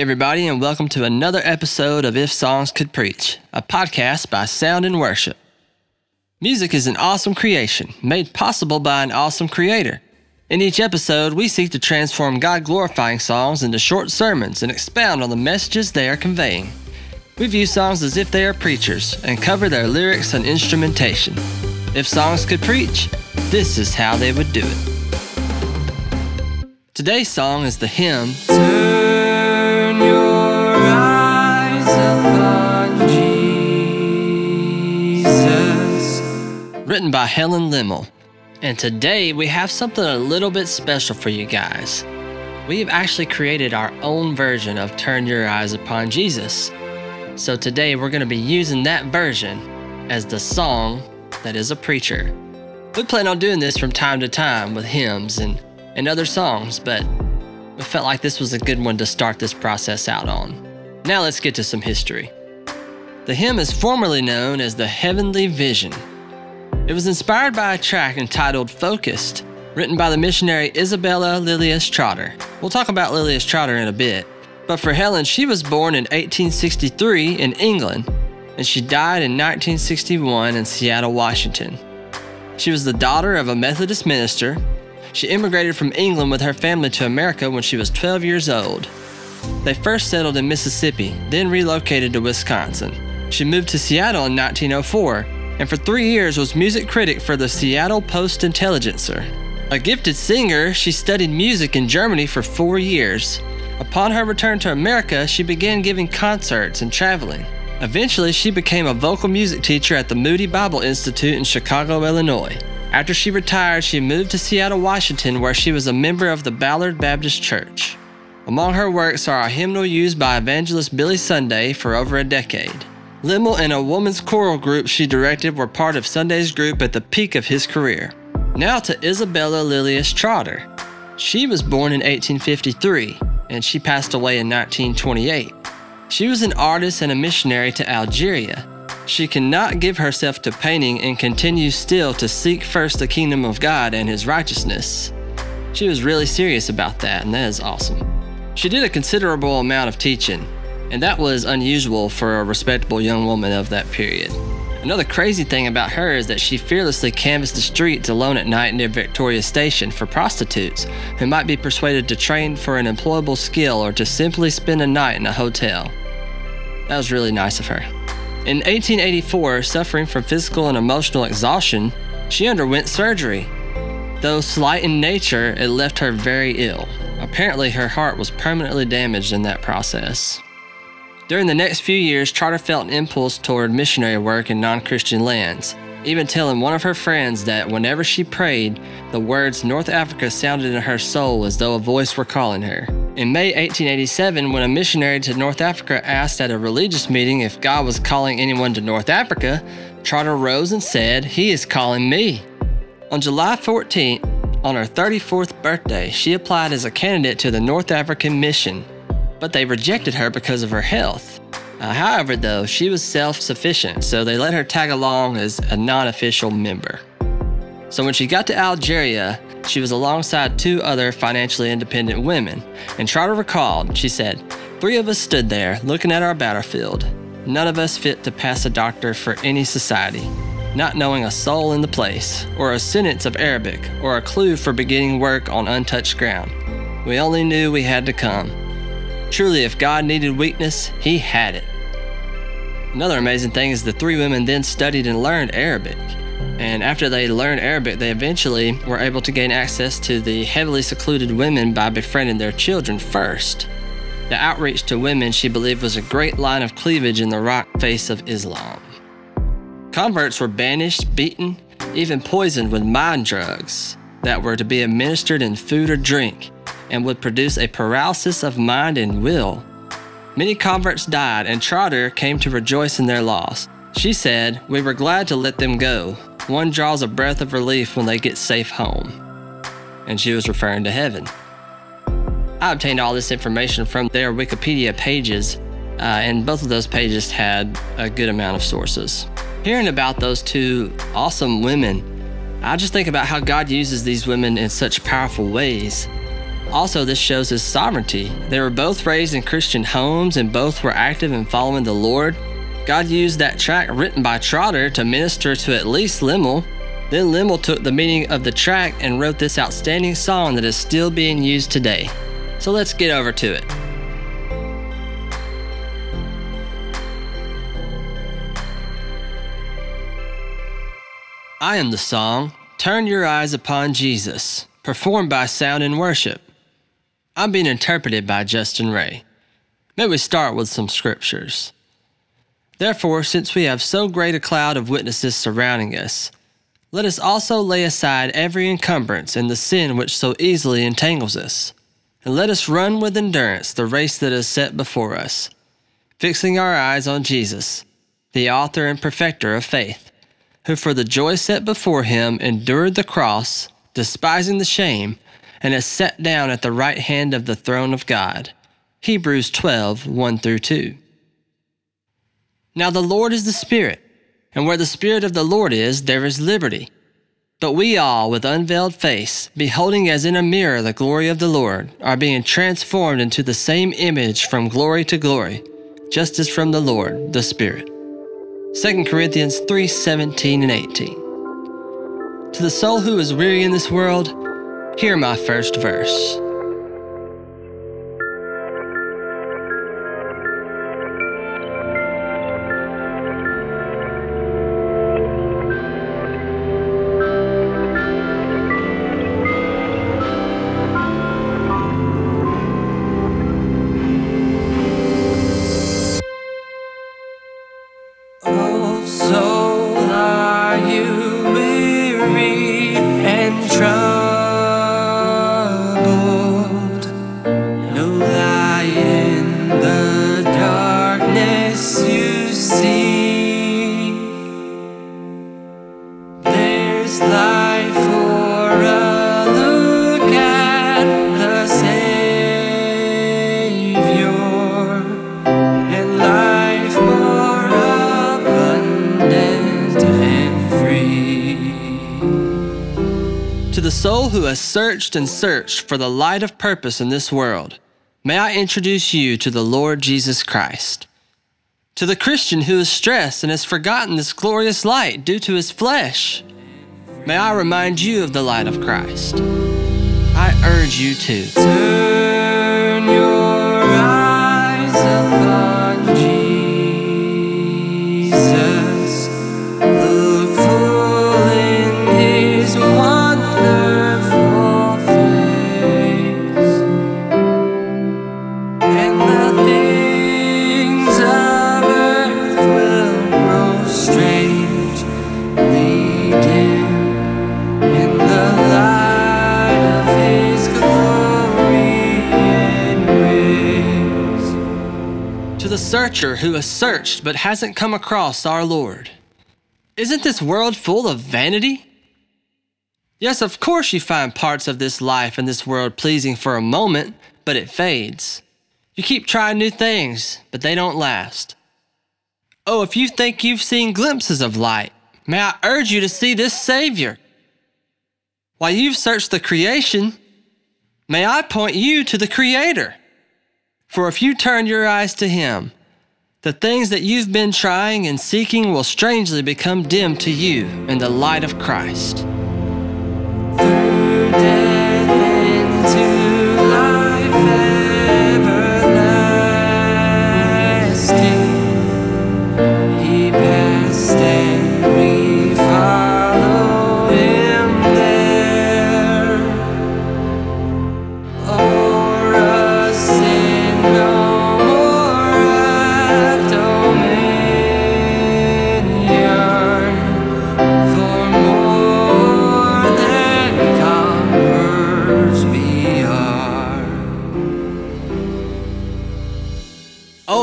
Hey, everybody, and welcome to another episode of If Songs Could Preach, a podcast by Sound in Worship. Music is an awesome creation made possible by an awesome creator. In each episode, we seek to transform God glorifying songs into short sermons and expound on the messages they are conveying. We view songs as if they are preachers and cover their lyrics and instrumentation. If songs could preach, this is how they would do it. Today's song is the hymn written by Helen Lemmel. And today we have something a little bit special for you guys. We have actually created our own version of Turn Your Eyes Upon Jesus. So today we're going to be using that version as the song that is a preacher. We plan on doing this from time to time with hymns and and other songs, but we felt like this was a good one to start this process out on. Now let's get to some history. The hymn is formerly known as the Heavenly Vision. It was inspired by a track entitled Focused, written by the missionary Isabella Lilias Trotter. We'll talk about Lilias Trotter in a bit. But for Helen, she was born in 1863 in England, and she died in 1961 in Seattle, Washington. She was the daughter of a Methodist minister she immigrated from England with her family to America when she was 12 years old. They first settled in Mississippi, then relocated to Wisconsin. She moved to Seattle in 1904 and for three years was music critic for the Seattle Post Intelligencer. A gifted singer, she studied music in Germany for four years. Upon her return to America, she began giving concerts and traveling. Eventually, she became a vocal music teacher at the Moody Bible Institute in Chicago, Illinois. After she retired, she moved to Seattle, Washington, where she was a member of the Ballard Baptist Church. Among her works are a hymnal used by evangelist Billy Sunday for over a decade. Lemmel and a woman's choral group she directed were part of Sunday's group at the peak of his career. Now to Isabella Lilias Trotter. She was born in 1853 and she passed away in 1928. She was an artist and a missionary to Algeria she cannot give herself to painting and continues still to seek first the kingdom of God and his righteousness. She was really serious about that, and that is awesome. She did a considerable amount of teaching, and that was unusual for a respectable young woman of that period. Another crazy thing about her is that she fearlessly canvassed the streets alone at night near Victoria Station for prostitutes who might be persuaded to train for an employable skill or to simply spend a night in a hotel. That was really nice of her. In 1884, suffering from physical and emotional exhaustion, she underwent surgery. Though slight in nature, it left her very ill. Apparently, her heart was permanently damaged in that process. During the next few years, Trotter felt an impulse toward missionary work in non Christian lands even telling one of her friends that whenever she prayed, the words North Africa sounded in her soul as though a voice were calling her. In May 1887, when a missionary to North Africa asked at a religious meeting if God was calling anyone to North Africa, Trotter rose and said, He is calling me. On July 14th, on her 34th birthday, she applied as a candidate to the North African mission, but they rejected her because of her health. Uh, however, though, she was self sufficient, so they let her tag along as a non official member. So when she got to Algeria, she was alongside two other financially independent women. And Trotter recalled, she said, Three of us stood there looking at our battlefield. None of us fit to pass a doctor for any society, not knowing a soul in the place, or a sentence of Arabic, or a clue for beginning work on untouched ground. We only knew we had to come. Truly, if God needed weakness, He had it. Another amazing thing is the three women then studied and learned Arabic. And after they learned Arabic, they eventually were able to gain access to the heavily secluded women by befriending their children first. The outreach to women she believed was a great line of cleavage in the rock face of Islam. Converts were banished, beaten, even poisoned with mind drugs that were to be administered in food or drink and would produce a paralysis of mind and will Many converts died, and Trotter came to rejoice in their loss. She said, We were glad to let them go. One draws a breath of relief when they get safe home. And she was referring to heaven. I obtained all this information from their Wikipedia pages, uh, and both of those pages had a good amount of sources. Hearing about those two awesome women, I just think about how God uses these women in such powerful ways Also, this shows his sovereignty. They were both raised in Christian homes and both were active in following the Lord. God used that track written by Trotter to minister to at least Lemmel. Then Lemmel took the meaning of the track and wrote this outstanding song that is still being used today. So let's get over to it. I am the song, Turn Your Eyes Upon Jesus, performed by Sound in Worship. I'm being interpreted by Justin Ray. May we start with some scriptures. Therefore, since we have so great a cloud of witnesses surrounding us, let us also lay aside every encumbrance and the sin which so easily entangles us, and let us run with endurance the race that is set before us, fixing our eyes on Jesus, the author and perfecter of faith, who for the joy set before him endured the cross, despising the shame, and is set down at the right hand of the throne of God. Hebrews 12 1 through 2. Now the Lord is the Spirit, and where the Spirit of the Lord is, there is liberty. But we all, with unveiled face, beholding as in a mirror the glory of the Lord, are being transformed into the same image from glory to glory, just as from the Lord, the Spirit. 2 Corinthians 3 17 and 18. To the soul who is weary in this world, Hear my first verse. Oh, soul, are you weary and troubled? Soul who has searched and searched for the light of purpose in this world, may I introduce you to the Lord Jesus Christ. To the Christian who is stressed and has forgotten this glorious light due to his flesh, may I remind you of the light of Christ. I urge you to. Who has searched but hasn't come across our Lord. Isn't this world full of vanity? Yes, of course you find parts of this life and this world pleasing for a moment, but it fades. You keep trying new things, but they don't last. Oh, if you think you've seen glimpses of light, may I urge you to see this Savior. While you've searched the creation, may I point you to the Creator. For if you turn your eyes to Him, the things that you've been trying and seeking will strangely become dim to you in the light of Christ.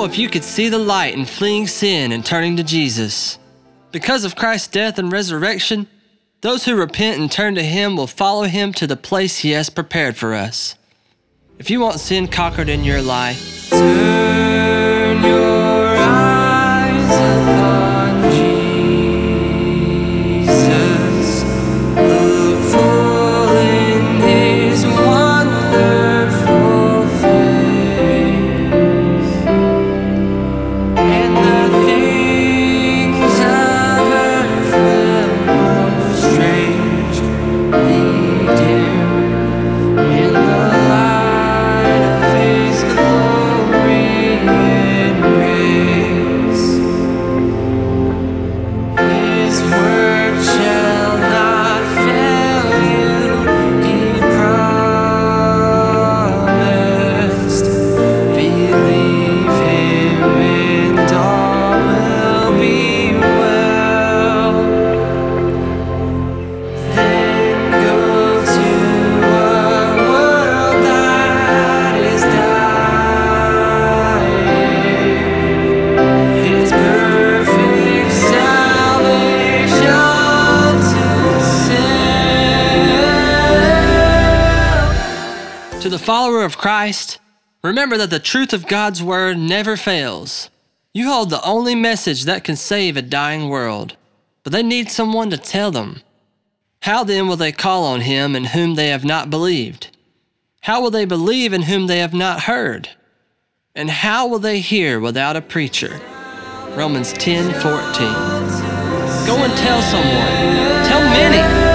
If you could see the light in fleeing sin and turning to Jesus. Because of Christ's death and resurrection, those who repent and turn to Him will follow Him to the place He has prepared for us. If you want sin conquered in your life, Turn your eyes follower of Christ, remember that the truth of God's word never fails. You hold the only message that can save a dying world, but they need someone to tell them. How then will they call on him in whom they have not believed? How will they believe in whom they have not heard? And how will they hear without a preacher? Romans 10 14. Go and tell someone. Tell many.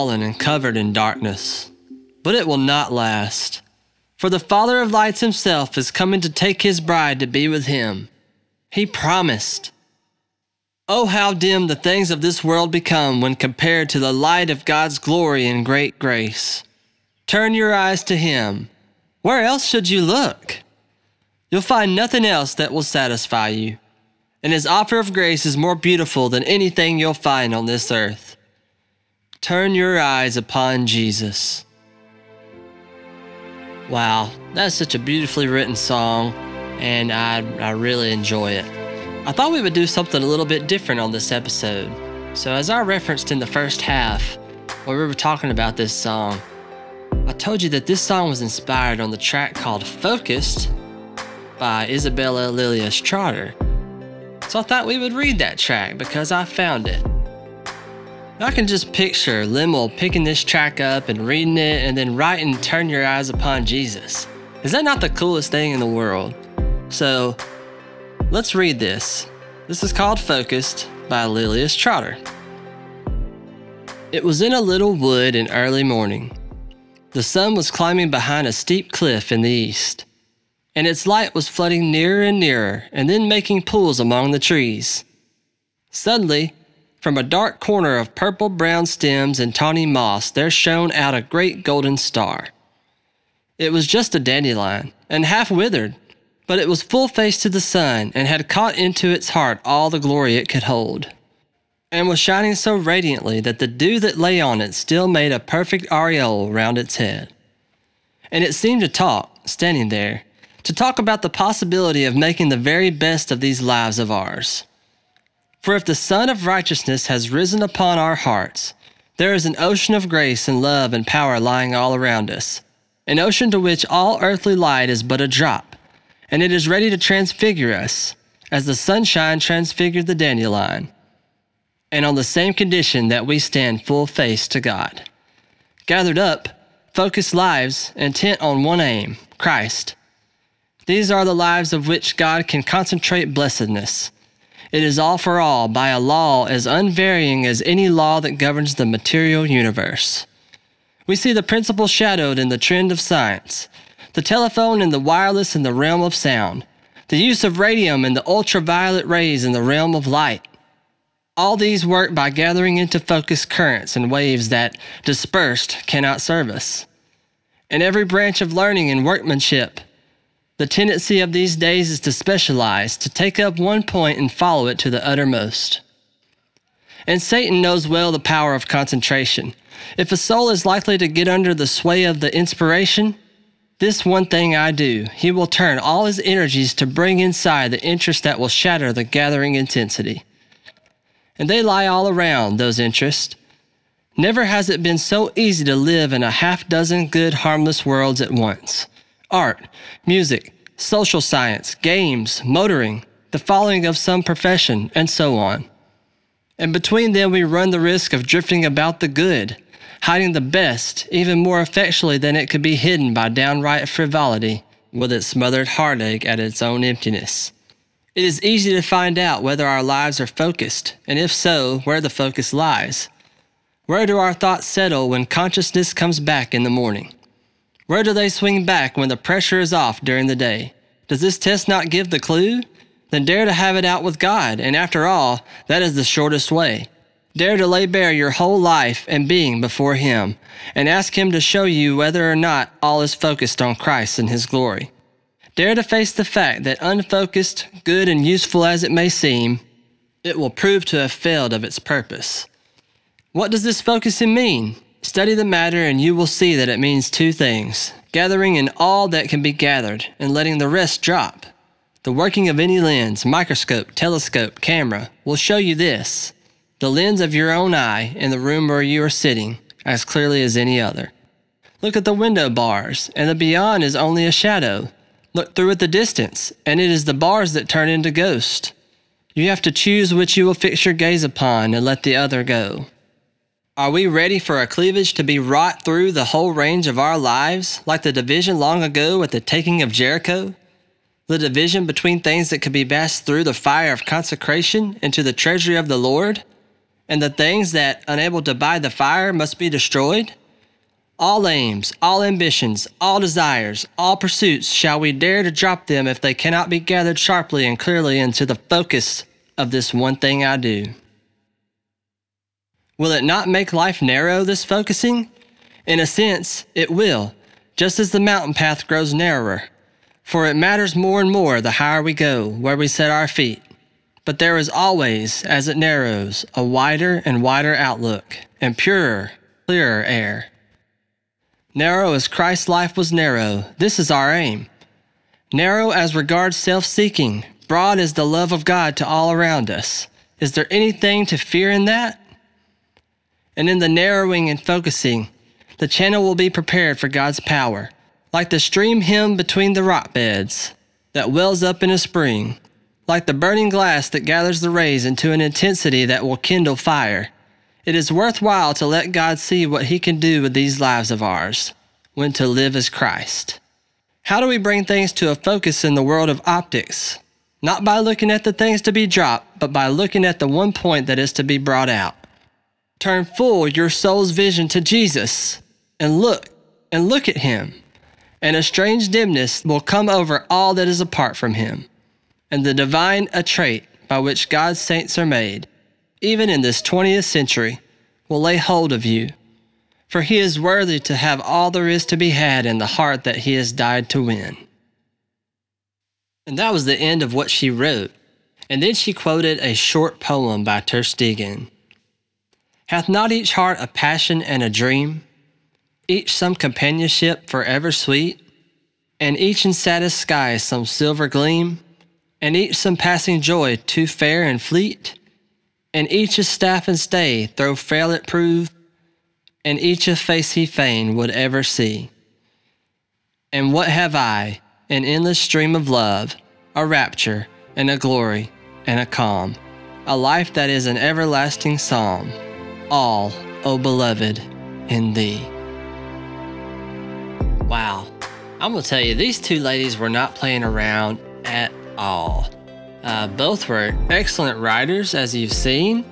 Fallen and covered in darkness, but it will not last. For the Father of lights himself is coming to take his bride to be with him. He promised. Oh, how dim the things of this world become when compared to the light of God's glory and great grace. Turn your eyes to him. Where else should you look? You'll find nothing else that will satisfy you, and his offer of grace is more beautiful than anything you'll find on this earth. Turn your eyes upon Jesus. Wow, that's such a beautifully written song, and I, I really enjoy it. I thought we would do something a little bit different on this episode. So, as I referenced in the first half, where we were talking about this song, I told you that this song was inspired on the track called Focused by Isabella Lilias Trotter. So, I thought we would read that track because I found it. I can just picture Lemmel picking this track up and reading it and then writing Turn Your Eyes Upon Jesus. Is that not the coolest thing in the world? So, let's read this. This is called Focused by Lilias Trotter. It was in a little wood in early morning. The sun was climbing behind a steep cliff in the east, and its light was flooding nearer and nearer and then making pools among the trees. Suddenly, from a dark corner of purple brown stems and tawny moss, there shone out a great golden star. It was just a dandelion, and half withered, but it was full faced to the sun and had caught into its heart all the glory it could hold, and was shining so radiantly that the dew that lay on it still made a perfect aureole round its head. And it seemed to talk, standing there, to talk about the possibility of making the very best of these lives of ours. For if the Sun of Righteousness has risen upon our hearts, there is an ocean of grace and love and power lying all around us, an ocean to which all earthly light is but a drop, and it is ready to transfigure us, as the sunshine transfigured the dandelion, and on the same condition that we stand full face to God. Gathered up, focused lives, intent on one aim Christ. These are the lives of which God can concentrate blessedness. It is all for all by a law as unvarying as any law that governs the material universe. We see the principle shadowed in the trend of science, the telephone and the wireless in the realm of sound, the use of radium and the ultraviolet rays in the realm of light. All these work by gathering into focus currents and waves that, dispersed, cannot serve us. In every branch of learning and workmanship, the tendency of these days is to specialize, to take up one point and follow it to the uttermost. And Satan knows well the power of concentration. If a soul is likely to get under the sway of the inspiration, this one thing I do, he will turn all his energies to bring inside the interest that will shatter the gathering intensity. And they lie all around, those interests. Never has it been so easy to live in a half dozen good, harmless worlds at once art, music, social science, games, motoring, the following of some profession, and so on. And between them, we run the risk of drifting about the good, hiding the best even more effectually than it could be hidden by downright frivolity with its smothered heartache at its own emptiness. It is easy to find out whether our lives are focused, and if so, where the focus lies. Where do our thoughts settle when consciousness comes back in the morning? Where do they swing back when the pressure is off during the day? Does this test not give the clue? Then dare to have it out with God, and after all, that is the shortest way. Dare to lay bare your whole life and being before Him, and ask Him to show you whether or not all is focused on Christ and His glory. Dare to face the fact that unfocused, good and useful as it may seem, it will prove to have failed of its purpose. What does this focusing mean? Study the matter and you will see that it means two things gathering in all that can be gathered and letting the rest drop. The working of any lens, microscope, telescope, camera will show you this the lens of your own eye in the room where you are sitting as clearly as any other. Look at the window bars, and the beyond is only a shadow. Look through at the distance, and it is the bars that turn into ghosts. You have to choose which you will fix your gaze upon and let the other go. Are we ready for a cleavage to be wrought through the whole range of our lives, like the division long ago at the taking of Jericho? The division between things that could be passed through the fire of consecration into the treasury of the Lord, and the things that, unable to abide the fire, must be destroyed? All aims, all ambitions, all desires, all pursuits, shall we dare to drop them if they cannot be gathered sharply and clearly into the focus of this one thing I do? Will it not make life narrow, this focusing? In a sense, it will, just as the mountain path grows narrower. For it matters more and more the higher we go, where we set our feet. But there is always, as it narrows, a wider and wider outlook, and purer, clearer air. Narrow as Christ's life was narrow, this is our aim. Narrow as regards self seeking, broad as the love of God to all around us. Is there anything to fear in that? And in the narrowing and focusing, the channel will be prepared for God's power, like the stream hymn between the rock beds that wells up in a spring, like the burning glass that gathers the rays into an intensity that will kindle fire. It is worthwhile to let God see what He can do with these lives of ours when to live as Christ. How do we bring things to a focus in the world of optics? Not by looking at the things to be dropped, but by looking at the one point that is to be brought out. Turn full your soul's vision to Jesus and look and look at him. And a strange dimness will come over all that is apart from him. And the divine a trait by which God's saints are made, even in this 20th century, will lay hold of you. For he is worthy to have all there is to be had in the heart that he has died to win. And that was the end of what she wrote. And then she quoted a short poem by Tersteegen. Hath not each heart a passion and a dream, each some companionship forever sweet, and each in saddest sky some silver gleam, and each some passing joy too fair and fleet, and each a staff and stay, though frail it prove, and each a face he fain would ever see. And what have I, an endless stream of love, a rapture, and a glory, and a calm, a life that is an everlasting psalm all, O beloved, in thee. Wow. I'm going to tell you, these two ladies were not playing around at all. Uh, both were excellent writers, as you've seen.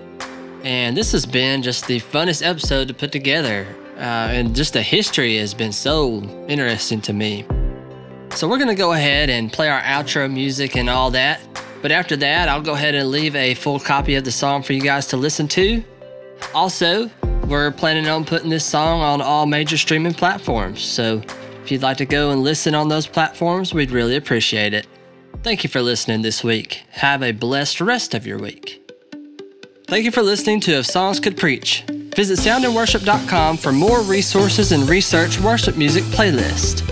And this has been just the funnest episode to put together. Uh, and just the history has been so interesting to me. So, we're going to go ahead and play our outro music and all that. But after that, I'll go ahead and leave a full copy of the song for you guys to listen to. Also, we're planning on putting this song on all major streaming platforms, so if you'd like to go and listen on those platforms, we'd really appreciate it. Thank you for listening this week. Have a blessed rest of your week. Thank you for listening to If Songs Could Preach. Visit soundinworship.com for more resources and research worship music playlist.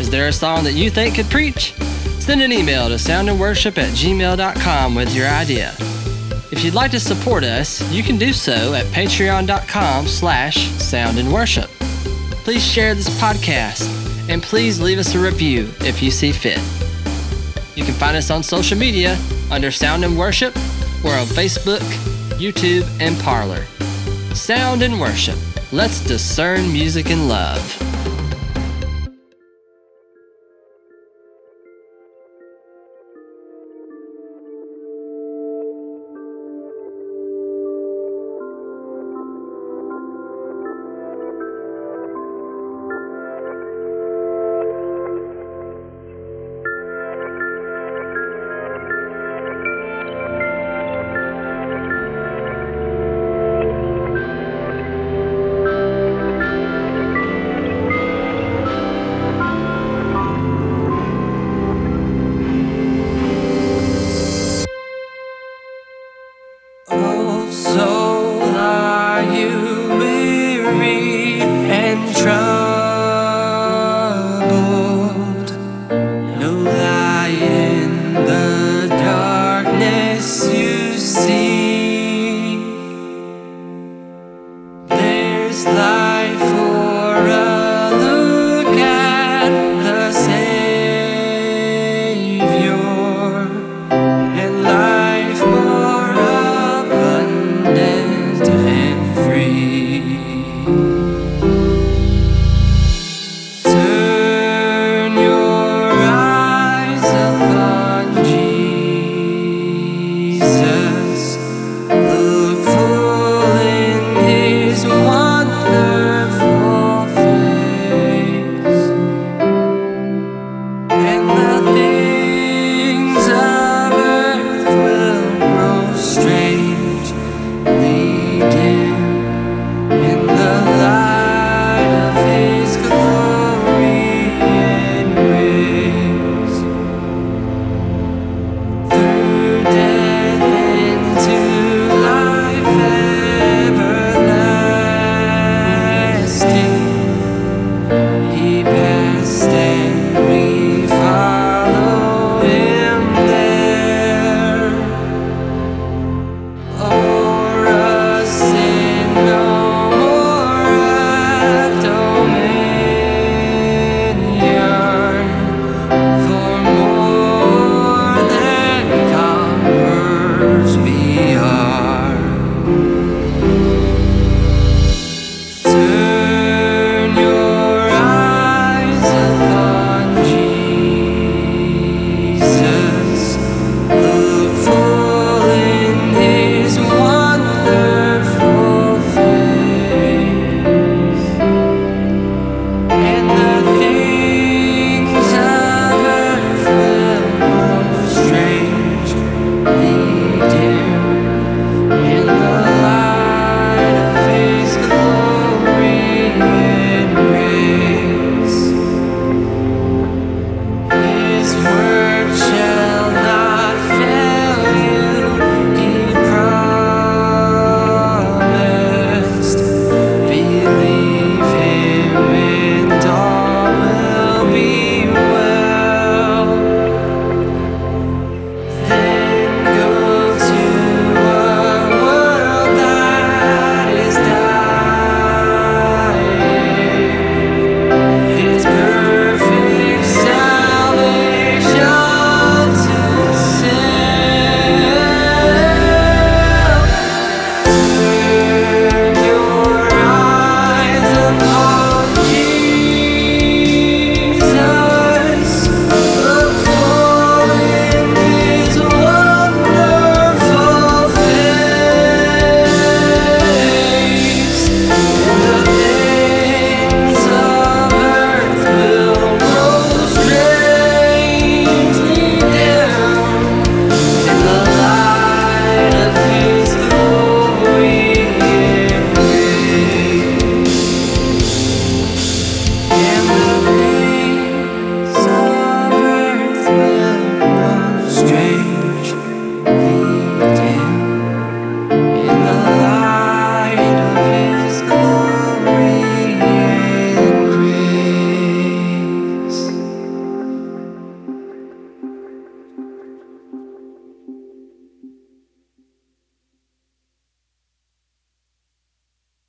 Is there a song that you think could preach? Send an email to soundinworship at gmail.com with your idea. If you'd like to support us, you can do so at patreon.com slash sound in worship. Please share this podcast and please leave us a review if you see fit. You can find us on social media under Sound in Worship. We're on Facebook, YouTube, and Parler. Sound in Worship. Let's discern music and love. oh so